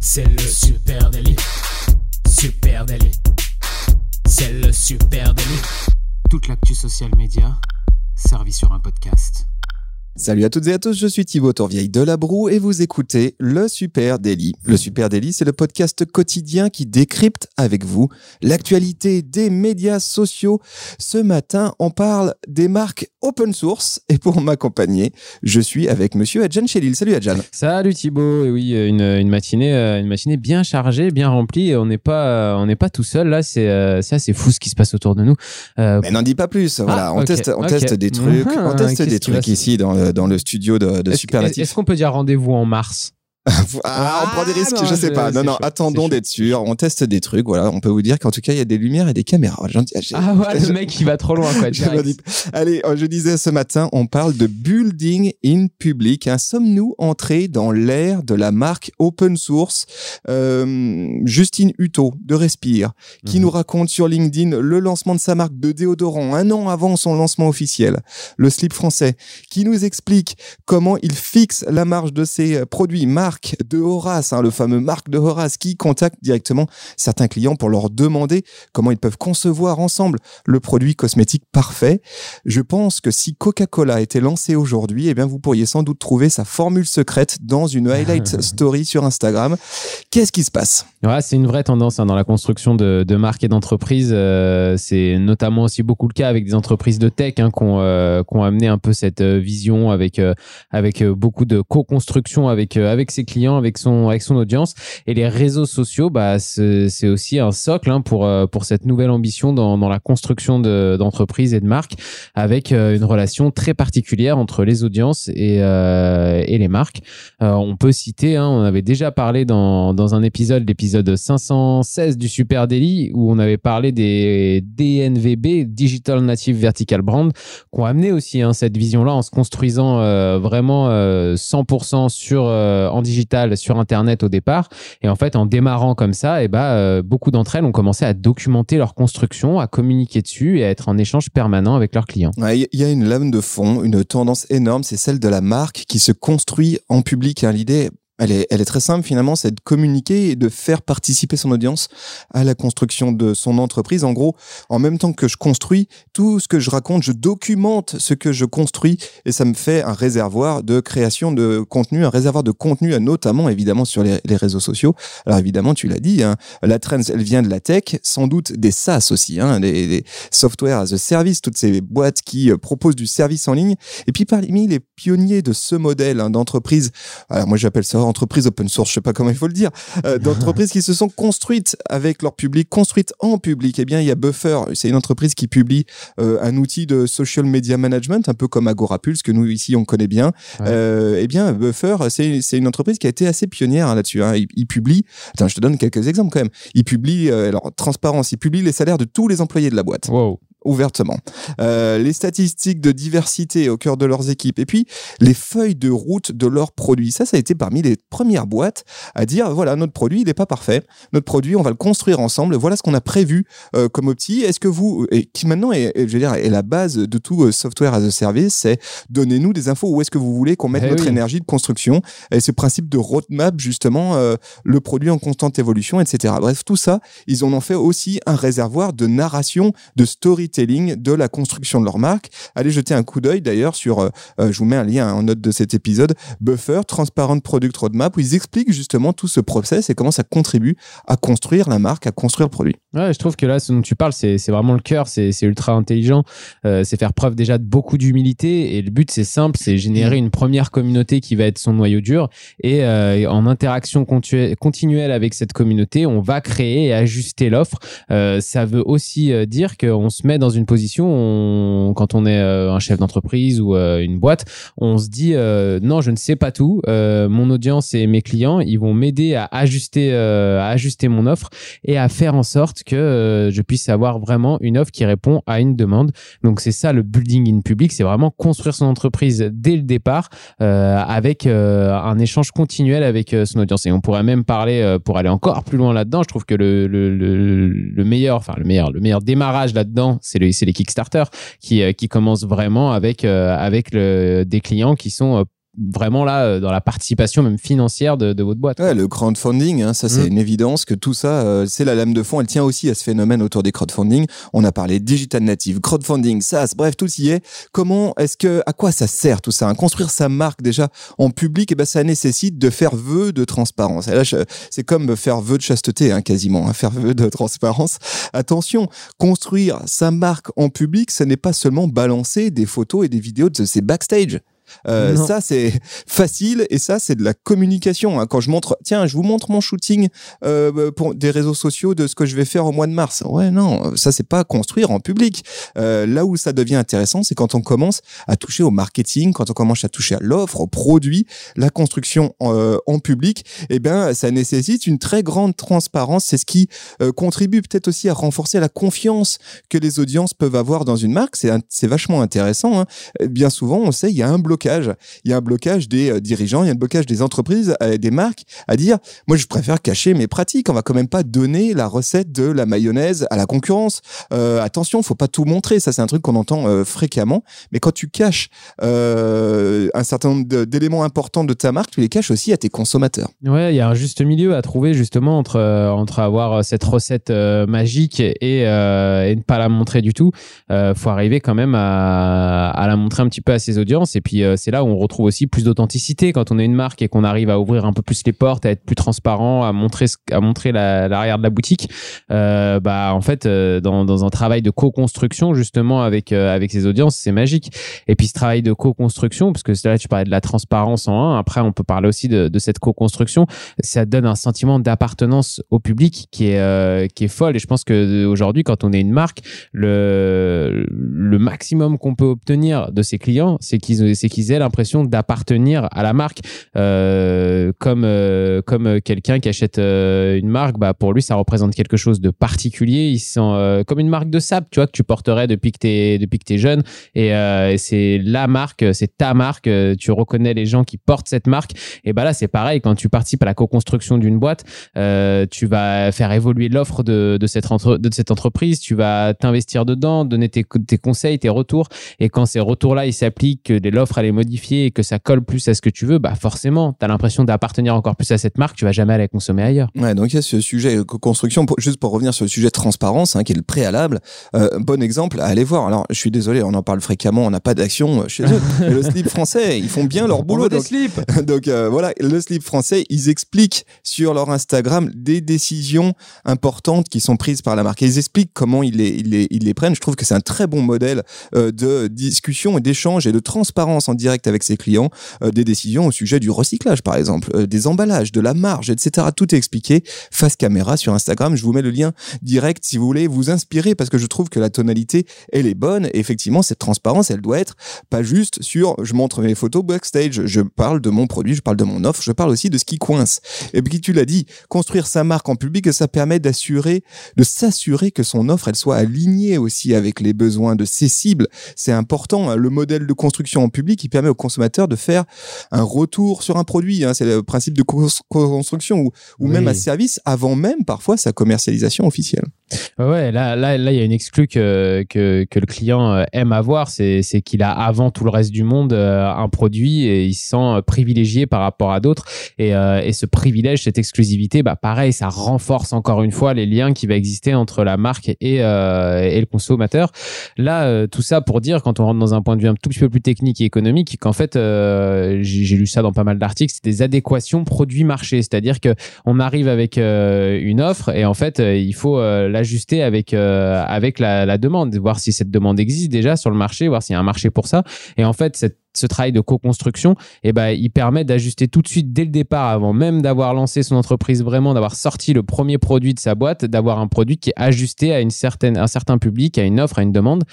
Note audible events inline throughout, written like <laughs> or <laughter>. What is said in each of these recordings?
C'est le super délit. Super délit. C'est le super délit. Toute l'actu social média servie sur un podcast. Salut à toutes et à tous, je suis Thibaut Tourvieille de La Broue et vous écoutez Le Super Daily. Le Super Daily, c'est le podcast quotidien qui décrypte avec vous l'actualité des médias sociaux. Ce matin, on parle des marques open source et pour m'accompagner, je suis avec monsieur Adjan Chelil. Salut Adjan. Salut Thibaut, et oui, une, une matinée, euh, une matinée bien chargée, bien remplie. et On n'est pas, on n'est pas tout seul là. C'est, euh, c'est assez fou ce qui se passe autour de nous. Euh, Mais n'en dis pas plus. Voilà, on teste, on teste des trucs, Mhm, on teste des trucs ici dans le, dans le studio de, de Superlatif. est-ce qu'on peut dire rendez-vous en mars? Ah, on prend des Ah, risques, non, je sais pas. Non, non, chaud, attendons d'être sûr. On teste des trucs. Voilà, on peut vous dire qu'en tout cas, il y a des lumières et des caméras. Ah ouais, le <laughs> mec qui va trop loin quoi. <laughs> Allez, euh, je disais ce matin, on parle de building in public. hein. Sommes-nous entrés dans l'ère de la marque open source? Euh, Justine Hutto de Respire, qui Mhm. nous raconte sur LinkedIn le lancement de sa marque de déodorant un an avant son lancement officiel. Le slip français, qui nous explique comment il fixe la marge de ses euh, produits. De Horace, hein, le fameux Marc de Horace, qui contacte directement certains clients pour leur demander comment ils peuvent concevoir ensemble le produit cosmétique parfait. Je pense que si Coca-Cola était lancé aujourd'hui, eh bien, vous pourriez sans doute trouver sa formule secrète dans une highlight <laughs> story sur Instagram. Qu'est-ce qui se passe? Ouais, c'est une vraie tendance hein, dans la construction de, de marques et d'entreprises. Euh, c'est notamment aussi beaucoup le cas avec des entreprises de tech hein, qui ont, euh, qui ont amené un peu cette euh, vision avec, euh, avec beaucoup de co-construction avec, avec ses clients, avec son, avec son audience. Et les réseaux sociaux, bah, c'est aussi un socle hein, pour, euh, pour cette nouvelle ambition dans, la construction de- d'entreprises et de marques avec euh, une relation très particulière entre les audiences et, euh, et les marques. On peut citer, hein, on avait déjà parlé dans, dans un épisode, l'épisode 516 du Super Daily, où on avait parlé des DNVB, Digital Native Vertical Brand, qui ont amené aussi hein, cette vision-là en se construisant vraiment euh, 100% sur, en digital sur Internet au départ. Et en fait, en démarrant comme ça, et bah, euh, beaucoup d'entre elles ont commencé à documenter leur construction, à communiquer dessus et à être en échange permanent avec leurs clients. Ouais, Il y a une lame de fond, une tendance énorme, c'est celle de la marque qui se construit en public. hein. L'idée, elle est, très simple finalement, c'est de communiquer et de faire participer son audience à la construction de son entreprise. En gros, en même temps que je construis, tout ce que je raconte, je documente ce que je construis et ça me fait un réservoir de création de contenu, un réservoir de contenu, notamment évidemment sur les, réseaux sociaux. Alors évidemment, tu l'as dit, hein, la trend, elle vient de la tech, sans doute des SaaS aussi, hein, des, des software as a service, toutes ces boîtes qui euh, proposent du service en ligne. Et puis parmi les pionniers de ce modèle hein, d'entreprise, alors moi j'appelle ça entreprise open source, je sais pas comment il faut le dire, euh, <laughs> d'entreprises qui se sont construites avec leur public, construites en public. Eh bien, il y a Buffer, c'est une entreprise qui publie euh, un outil de social media management, un peu comme Agorapulse que nous ici on connaît bien. Ouais. Euh, eh bien, Buffer, c'est c'est une entreprise qui a été assez pionnière hein, là-dessus. Hein. Publie, attends, je te donne quelques exemples quand même. Il publie, euh, alors transparence, il publie les salaires de tous les employés de la boîte Wow. Ouvertement. Euh, les statistiques de diversité au cœur de leurs équipes et puis les feuilles de route de leurs produits. Ça, ça a été parmi les premières boîtes à dire voilà, notre produit, il n'est pas parfait. Notre produit, on va le construire ensemble. Voilà ce qu'on a prévu euh, comme opti. Est-ce que vous, et qui maintenant est, je veux dire, est la base de tout euh, software as a service, c'est donnez-nous des infos où est-ce que vous voulez qu'on mette Eh notre oui. énergie de construction et ce principe de roadmap, justement, le produit en constante évolution, etc. Bref, tout ça, ils en ont fait aussi un réservoir de narration, de storytelling de la construction de leur marque. Allez jeter un coup d'œil d'ailleurs sur, euh, euh, je vous mets un lien en note de cet épisode, Buffer, Transparent Product Roadmap, où ils expliquent justement tout ce process et comment ça contribue à construire la marque, à construire le produit. Ouais, je trouve que là, ce dont tu parles, c'est vraiment le cœur, c'est ultra intelligent, euh, c'est faire preuve déjà de beaucoup d'humilité. Et le but, c'est simple, c'est générer une première communauté qui va être son noyau dur. Et euh, en interaction continue- continuelle avec cette communauté, on va créer et ajuster l'offre. Euh, ça veut aussi euh, dire qu'on se met dans une position, on- quand on est euh, un chef d'entreprise ou euh, une boîte, on se dit euh, non, je ne sais pas tout. Euh, mon audience et mes clients, ils vont m'aider à ajuster, euh, à ajuster mon offre et à faire en sorte que euh, je puisse avoir vraiment une offre qui répond à une demande. Donc c'est ça le building in public, c'est vraiment construire son entreprise dès le départ euh, avec euh, un échange continuel avec son audience. Et on pourrait même parler pour aller encore plus loin là-dedans. Je trouve que le, le, le, le meilleur, enfin le meilleur, le meilleur démarrage là-dedans, c'est le, c'est les Kickstarter qui, qui commencent vraiment avec avec des clients qui sont vraiment là euh, dans la participation même financière de, de votre boîte. Ouais, le crowdfunding, hein, ça c'est Mm. une évidence que tout ça, euh, c'est la lame de fond. Elle tient aussi à ce phénomène autour des crowdfunding. On a parlé digital native, crowdfunding, SaaS, bref, tout y est. Comment est-ce que, à quoi ça sert tout ça hein? Construire sa marque déjà en public, et ben ça nécessite de faire vœu de transparence. C'est comme faire vœu de chasteté, hein, quasiment, hein, faire vœu de transparence. Attention, construire sa marque en public, ce n'est pas seulement balancer des photos et des vidéos de ses backstage. Euh, ça c'est facile et ça c'est de la communication. hein. Quand je montre, tiens, je vous montre mon shooting euh, pour des réseaux sociaux de ce que je vais faire au mois de mars. Ouais, non, ça c'est pas construire en public. Euh, là où ça devient intéressant, c'est quand on commence à toucher au marketing, quand on commence à toucher à l'offre, au produit, la construction en public. Eh bien, ça nécessite une très grande transparence. C'est ce qui contribue peut-être aussi à renforcer la confiance que les audiences peuvent avoir dans une marque. C'est vachement intéressant. hein. Bien souvent, on sait, il y a un blocage. Il y a un blocage des euh, dirigeants, il y a un blocage des entreprises, euh, des marques à dire, moi, je préfère cacher mes pratiques. On va quand même pas donner la recette de la mayonnaise à la concurrence. Euh, attention, faut pas tout montrer. Ça, c'est un truc qu'on entend euh, fréquemment. Mais quand tu caches euh, un certain nombre d'éléments importants de ta marque, tu les caches aussi à tes consommateurs. Ouais, il y a un juste milieu à trouver justement entre, entre avoir cette recette magique et, ne pas la montrer du tout. Faut arriver quand même à, à la montrer un petit peu à ses audiences. Et puis euh, c'est là où on retrouve aussi plus d'authenticité quand on est une marque et qu'on arrive à ouvrir un peu plus les portes, à être plus transparent, à montrer, à montrer la- l'arrière de la boutique. Euh, bah en fait, euh, dans, dans un travail de co-construction justement avec avec ses audiences, c'est magique. Et puis ce travail de co-construction, parce que là tu parlais de la transparence en un, après on peut parler aussi de, de cette co-construction, ça donne un sentiment d'appartenance au public qui est qui est folle. Et je pense que aujourd'hui, quand on est une marque, le le maximum qu'on peut obtenir de ses clients, c'est qu'ils c'est qu'ils aient l'impression d'appartenir à la marque, Euh, comme euh, comme quelqu'un qui achète euh, une marque, bah pour lui ça représente quelque chose de particulier. Il se sent comme une marque de sable, tu vois, que tu porterais depuis que t'es depuis t'es jeune. Et, c'est la marque, c'est ta marque. Tu reconnais les gens qui portent cette marque. Et bah là, c'est pareil. Quand tu participes à la co-construction d'une boîte, tu vas faire évoluer l'offre de, de, cette de cette entreprise. Tu vas t'investir dedans, donner tes, tes conseils, tes retours. Et quand ces retours-là, ils s'appliquent, que l'offre elle est modifiée et que ça colle plus à ce que tu veux, bah forcément, tu as l'impression d'appartenir encore plus à cette marque. Tu vas jamais aller consommer ailleurs. Ouais, donc il y a ce sujet euh, co-construction. Pour- Juste pour revenir sur le sujet transparence, hein, qui est le préalable. Euh, bon exemple à aller voir. Alors, je suis désolé, on en parle fréquemment. On n'a pas d'action euh, chez eux. Mais <laughs> le slip français, ils font bien leur boulot. donc-. <laughs> Donc euh, voilà, le slip français, ils expliquent sur leur Instagram des décisions importantes qui sont prises par la marque. Et ils expliquent comment ils les, ils les, ils les prennent. Je trouve que c'est un très bon modèle euh, de discussion et d'échange et de transparence direct avec ses clients. Euh, des décisions au sujet du recyclage, par exemple, euh, des emballages, de la marge, etc. Tout est expliqué face caméra sur Instagram. Je vous mets le lien direct si vous voulez vous inspirer parce que je trouve que la tonalité, elle est bonne. Effectivement, cette transparence, elle doit être pas juste sur je montre mes photos backstage, je parle de mon produit, je parle de mon offre, je parle aussi de ce qui coince. Et puis tu l'as dit, construire sa marque en public, ça permet d'assurer, de s'assurer que son offre, elle soit alignée aussi avec les besoins de ses cibles. C'est important. hein. Le modèle de construction en public, il permet au consommateur de faire un retour sur un produit. hein. C'est le principe de co- co-construction ou, ou Oui. même un service avant même parfois sa commercialisation officielle. Ouais, là, là, là, il y a une exclue que, que, que le client euh, aime avoir, c'est, qu'il a avant tout le reste du monde euh, un produit et il se sent euh, privilégié par rapport à d'autres. Et, euh, et ce privilège, cette exclusivité, bah pareil, ça renforce encore une fois les liens qui va exister entre la marque et, euh, et le consommateur. Là, euh, tout ça pour dire, quand on rentre dans un point de vue un tout petit peu plus technique et économique, qu'en fait, euh, j'ai, lu ça dans pas mal d'articles, c'est des adéquations produit-marché, c'est-à-dire que on arrive avec euh, une offre et en fait, euh, il faut l'ajuster avec avec la, la demande, voir si cette demande existe déjà sur le marché, voir s'il y a un marché pour ça. Et en fait, cette ce travail de co-construction, eh ben, il permet d'ajuster tout de suite dès le départ, avant même d'avoir lancé son entreprise vraiment, d'avoir sorti le premier produit de sa boîte, d'avoir un produit qui est ajusté à une certaine, un certain public, à une offre, à une demande.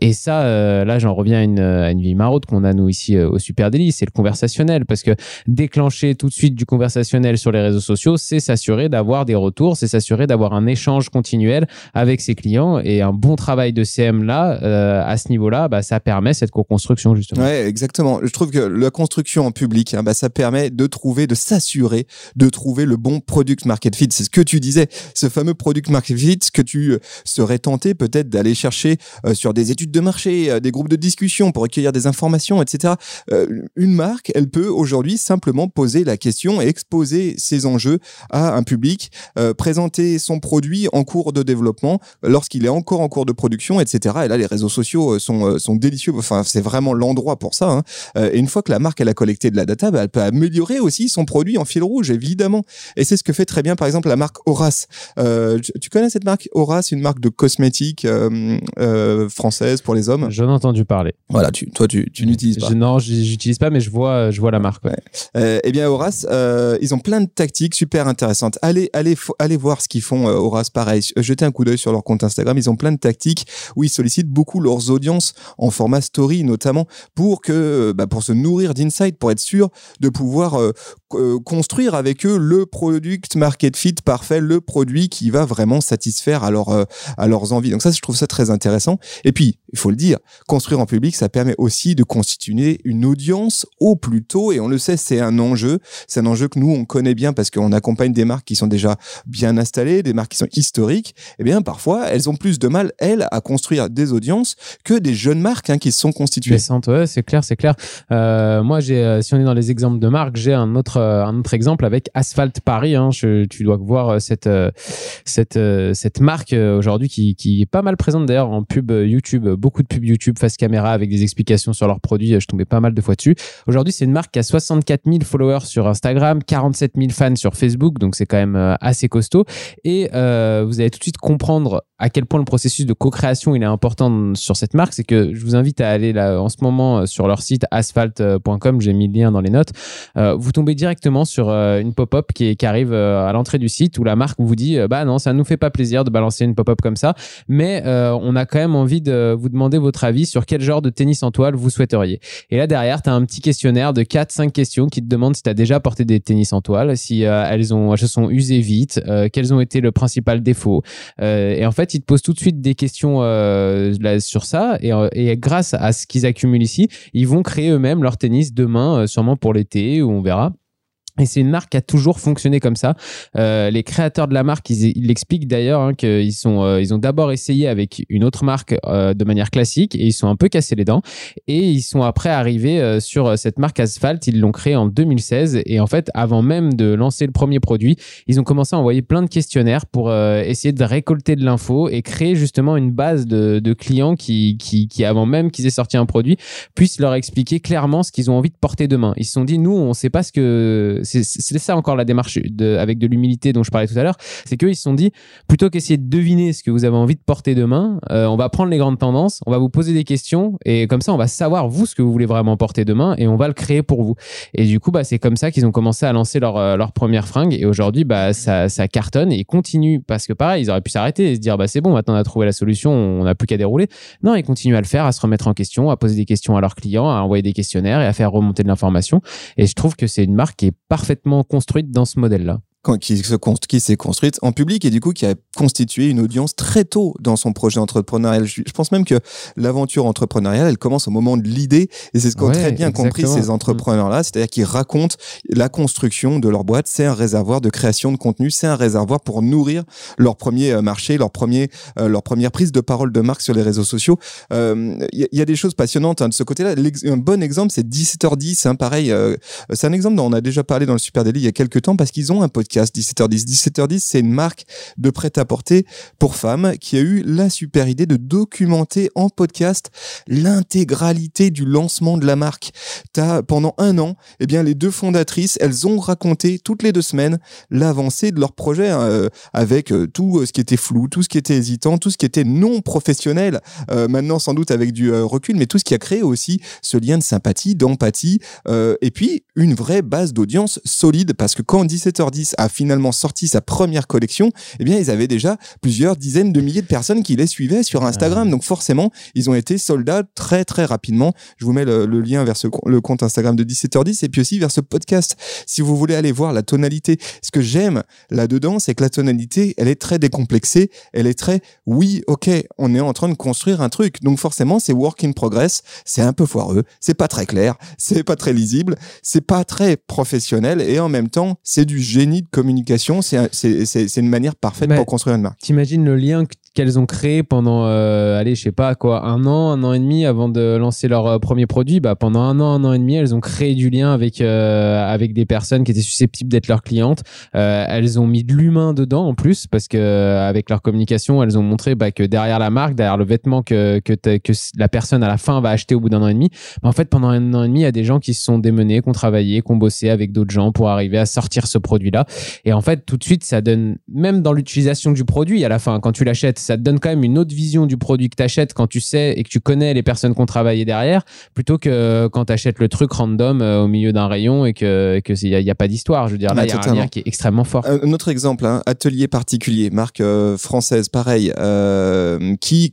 Et ça, euh, là, j'en reviens à une, à une vieille maraude qu'on a nous ici euh, au Super Daily, c'est le conversationnel, parce que déclencher tout de suite du conversationnel sur les réseaux sociaux, c'est s'assurer d'avoir des retours, c'est s'assurer d'avoir un échange continuel avec ses clients et un bon travail de CM là, euh, à ce niveau-là, bah, ça permet cette co-construction justement. Ouais, exactement. Exactement. Je trouve que la construction en public, hein, bah, ça permet de trouver, de s'assurer, de trouver le bon product market fit. C'est ce que tu disais, ce fameux product market fit que tu euh, serais tenté peut-être d'aller chercher euh, sur des études de marché, euh, des groupes de discussion pour recueillir des informations, etc. une marque, elle peut aujourd'hui simplement poser la question et exposer ses enjeux à un public, présenter son produit en cours de développement lorsqu'il est encore en cours de production, etc. Et là, les réseaux sociaux sont, sont délicieux. Enfin, c'est vraiment l'endroit pour ça. Hein. Et une fois que la marque elle a collecté de la data, bah, elle peut améliorer aussi son produit en fil rouge, évidemment. Et c'est ce que fait très bien, par exemple, la marque Horace. Euh, tu connais cette marque Horace, une marque de cosmétiques euh, euh, française pour les hommes? J'en ai entendu parler. Voilà, tu, toi, tu, tu n'utilises pas. Je, non, j'utilise pas, mais je vois, je vois la marque. Ouais. eh bien, Horace, ils ont plein de tactiques super intéressantes. Allez, allez, allez voir ce qu'ils font, Horace. Pareil, jetez un coup d'œil sur leur compte Instagram. Ils ont plein de tactiques où ils sollicitent beaucoup leurs audiences en format story, notamment pour que, bah, pour se nourrir d'insights, pour être sûr de pouvoir euh, construire avec eux le product market fit parfait, le produit qui va vraiment satisfaire à, euh, à leurs envies. Donc ça, je trouve ça très intéressant. Et puis, il faut le dire, construire en public, ça permet aussi de constituer une audience au plus tôt. Et on le sait, c'est un enjeu. C'est un enjeu que nous, on connaît bien parce qu'on accompagne des marques qui sont déjà bien installées, des marques qui sont historiques. Eh bien, parfois, elles ont plus de mal, elles, à construire des audiences que des jeunes marques hein, qui se sont constituées. Ouais, c'est clair, c'est clair. Euh, moi, j'ai, si on est dans les exemples de marques, j'ai un autre euh, un autre exemple avec Asphalt Paris. Hein. tu dois voir euh, cette euh, cette cette marque aujourd'hui qui est pas mal présente d'ailleurs en pub YouTube, beaucoup de pubs YouTube face caméra avec des explications sur leurs produits. Je tombais pas mal de fois dessus. Aujourd'hui, c'est une marque qui a 64 000 followers sur Instagram, 47 000 fans sur Facebook, donc c'est quand même assez costaud. Et vous allez tout de suite comprendre à quel point le processus de co-création il est important sur cette marque. C'est que je vous invite à aller là en ce moment sur leur site asphalt.com. J'ai mis le lien dans les notes. vous tombez direct directement sur euh, une pop-up qui, arrive euh, à l'entrée du site où la marque vous dit euh, bah non ça nous fait pas plaisir de balancer une pop-up comme ça mais on a quand même envie de vous demander votre avis sur quel genre de tennis en toile vous souhaiteriez et là derrière tu as un petit questionnaire de 4-5 questions qui te demande si tu as déjà porté des tennis en toile si elles ont elles se sont usées vite quels ont été le principal défaut et en fait ils te posent tout de suite des questions là, sur ça. Et, et, grâce à ce qu'ils accumulent ici ils vont créer eux-mêmes leur tennis demain sûrement pour l'été où on verra et c'est une marque qui a toujours fonctionné comme ça. Euh, les créateurs de la marque, ils, l'expliquent d'ailleurs hein, qu'ils sont, euh, ils ont d'abord essayé avec une autre marque euh, de manière classique et ils sont un peu cassés les dents. Et ils sont après arrivés sur cette marque Asphalt. Ils l'ont créée en 2016 et en fait, avant même de lancer le premier produit, ils ont commencé à envoyer plein de questionnaires pour essayer de récolter de l'info et créer justement une base de, de clients qui, qui, qui, avant même qu'ils aient sorti un produit, puissent leur expliquer clairement ce qu'ils ont envie de porter demain. Ils se sont dit, nous, on ne sait pas ce que c'est ça encore la démarche de, avec de l'humilité dont je parlais tout à l'heure, c'est qu'ils se sont dit, plutôt qu'essayer de deviner ce que vous avez envie de porter demain, euh, on va prendre les grandes tendances, on va vous poser des questions et comme ça on va savoir vous ce que vous voulez vraiment porter demain et on va le créer pour vous. Et du coup, bah, c'est comme ça qu'ils ont commencé à lancer leur, euh, leur première fringue et aujourd'hui, bah, ça, ça cartonne et ils continuent parce que pareil, ils auraient pu s'arrêter et se dire, bah, c'est bon, maintenant on a trouvé la solution, on n'a plus qu'à dérouler. Non, ils continuent à le faire, à se remettre en question, à poser des questions à leurs clients, à envoyer des questionnaires et à faire remonter de l'information. Et je trouve que c'est une marque qui est parfaitement construite dans ce modèle-là qui se qui s'est construite en public et du coup qui a constitué une audience très tôt dans son projet entrepreneurial. Je, pense même que l'aventure entrepreneuriale, elle commence au moment de l'idée et c'est ce qu'ont très bien compris ces entrepreneurs-là, c'est-à-dire qu'ils racontent la construction de leur boîte, c'est un réservoir de création de contenu, c'est un réservoir pour nourrir leur premier euh, marché, leur premier, euh, leur première prise de parole de marque sur les réseaux sociaux. Il euh, y, y, a des choses passionnantes hein, de ce côté-là. Un bon exemple, c'est 17h10, hein, pareil. c'est un exemple dont on a déjà parlé dans le Super Daily il y a quelques temps parce qu'ils ont un podcast 17h10. 17h10, c'est une marque de prêt-à-porter pour femmes qui a eu la super idée de documenter en podcast l'intégralité du lancement de la marque. T'as, pendant un an, eh bien, les deux fondatrices, elles ont raconté toutes les deux semaines l'avancée de leur projet euh, avec euh, tout euh, ce qui était flou, tout ce qui était hésitant, tout ce qui était non professionnel. maintenant, sans doute avec du recul, mais tout ce qui a créé aussi ce lien de sympathie, d'empathie, et puis une vraie base d'audience solide parce que quand 17h10 a finalement sorti sa première collection, eh bien, ils avaient déjà plusieurs dizaines de milliers de personnes qui les suivaient sur Instagram. Donc forcément, ils ont été soldats très très rapidement. Je vous mets le, lien vers ce, le compte Instagram de 17h10 et puis aussi vers ce podcast. Si vous voulez aller voir la tonalité, ce que j'aime là-dedans, c'est que la tonalité, elle est très décomplexée. Elle est très, oui, ok, on est en train de construire un truc. Donc forcément, c'est work in progress. C'est un peu foireux. C'est pas très clair. C'est pas très lisible. C'est pas très professionnel. Et en même temps, c'est du génie communication. C'est une manière parfaite pour construire une marque. T'imagines le lien qu'elles ont créé pendant, euh, allez, je sais pas quoi, un an, un an et demi avant de lancer leur euh, premier produit. Bah, pendant un an, un an et demi, elles ont créé du lien avec euh, avec des personnes qui étaient susceptibles d'être leurs clientes. elles ont mis de l'humain dedans en plus parce que avec leur communication, elles ont montré bah, que derrière la marque, derrière le vêtement que que, la personne à la fin va acheter au bout d'un an et demi, bah, en fait, pendant un an et demi, il y a des gens qui se sont démenés, qui ont travaillé, qui ont bossé avec d'autres gens pour arriver à sortir ce produit-là. Et en fait, tout de suite, ça donne, même dans l'utilisation du produit, à la fin, quand tu l'achètes, ça te donne quand même une autre vision du produit que tu achètes quand tu sais et que tu connais les personnes qui ont travaillé derrière, plutôt que quand tu achètes le truc random euh, au milieu d'un rayon et que qu'il n'y a, pas d'histoire. Je veux dire, là, il y a un lien qui est extrêmement fort. Un autre exemple, hein, atelier particulier, marque euh, française, pareil, euh, qui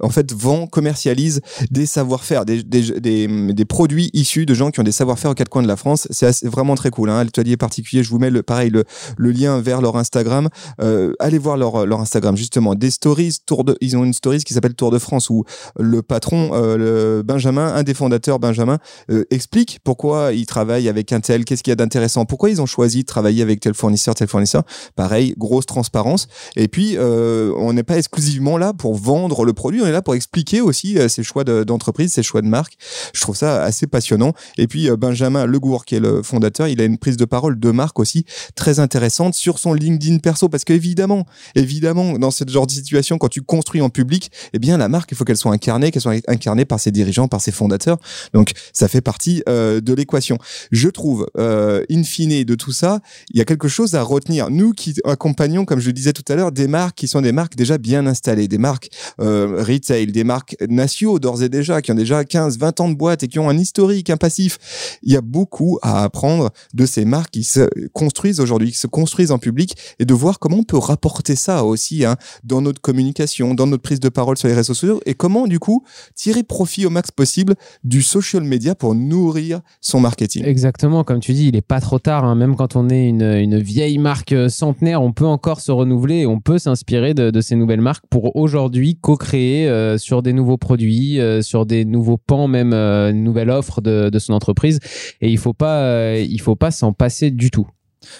en fait, vend, commercialise des savoir-faire, des, des, produits issus de gens qui ont des savoir-faire aux quatre coins de la France. C'est vraiment très cool. Hein. L'atelier particulier, je vous mets le, pareil le, lien vers leur Instagram. Euh, allez voir leur, Instagram justement. Des stories, tour de, ils ont une stories qui s'appelle Tour de France où le patron, euh, le Benjamin, un des fondateurs, Benjamin, euh, explique pourquoi ils travaillent avec un tel, qu'est-ce qu'il y a d'intéressant, pourquoi ils ont choisi de travailler avec tel fournisseur, tel fournisseur. Pareil, grosse transparence. Et puis, on n'est pas exclusivement là pour vendre le produit, on est là pour expliquer aussi euh, ses choix d'entreprise, ses choix de marque. Je trouve ça assez passionnant. Et puis euh, Benjamin Legour, qui est le fondateur, il a une prise de parole de marque aussi très intéressante sur son LinkedIn perso, parce qu'évidemment, évidemment, dans ce genre de situation, quand tu construis en public, eh bien la marque, il faut qu'elle soit incarnée, qu'elle soit incarnée par ses dirigeants, par ses fondateurs. Donc ça fait partie euh, de l'équation. Je trouve, in fine, de tout ça, il y a quelque chose à retenir. Nous qui accompagnons, comme je le disais tout à l'heure, des marques qui sont des marques déjà bien installées, des marques euh, retail, des marques nationaux d'ores et déjà, qui ont déjà 15, 20 ans de boîte et qui ont un historique, un passif. Il y a beaucoup à apprendre de ces marques qui se construisent aujourd'hui, qui se construisent en public et de voir comment on peut rapporter ça aussi hein, dans notre communication, dans notre prise de parole sur les réseaux sociaux et comment du coup tirer profit au max possible du social media pour nourrir son marketing. Exactement, comme tu dis, il est pas trop tard, hein. même quand on est une, vieille marque centenaire, on peut encore se renouveler et on peut s'inspirer de, ces nouvelles marques pour aujourd'hui co-créer euh, sur des nouveaux produits, euh, sur des nouveaux pans, même euh, une nouvelle offre de, de, son entreprise. Et il faut pas, il faut pas s'en passer du tout.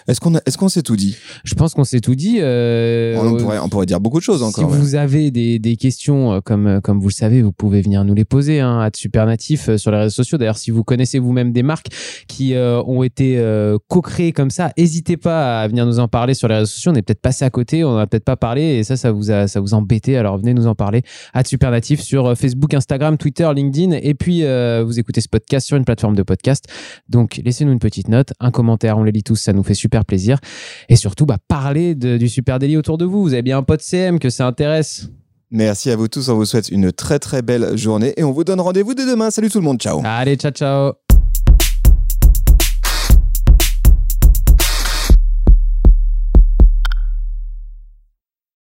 Est-ce qu'on est-ce qu'on s'est tout dit? Je pense qu'on s'est tout dit. Euh, on, pourrait, on, pourrait, dire beaucoup de choses encore. Si vous avez des, des, questions, euh, comme, euh, comme vous le savez, vous pouvez venir nous les poser hein, à Supernatif sur les réseaux sociaux. D'ailleurs, si vous connaissez vous-même des marques qui ont été co-créées comme ça, n'hésitez pas à venir nous en parler sur les réseaux sociaux. On est peut-être passé à côté, on n'a peut-être pas parlé et ça, ça vous a, ça vous embêté. Alors venez nous en parler à Supernatif sur Facebook, Instagram, Twitter, LinkedIn et puis vous écoutez ce podcast sur une plateforme de podcast. Donc laissez-nous une petite note, un commentaire, on les lit tous, ça nous fait super plaisir. Et surtout, bah, parler du Super Daily autour de vous. Vous avez bien un pote CM que ça intéresse. Merci à vous tous. On vous souhaite une très très belle journée et on vous donne rendez-vous dès demain. Salut tout le monde. Ciao. Allez, ciao, ciao.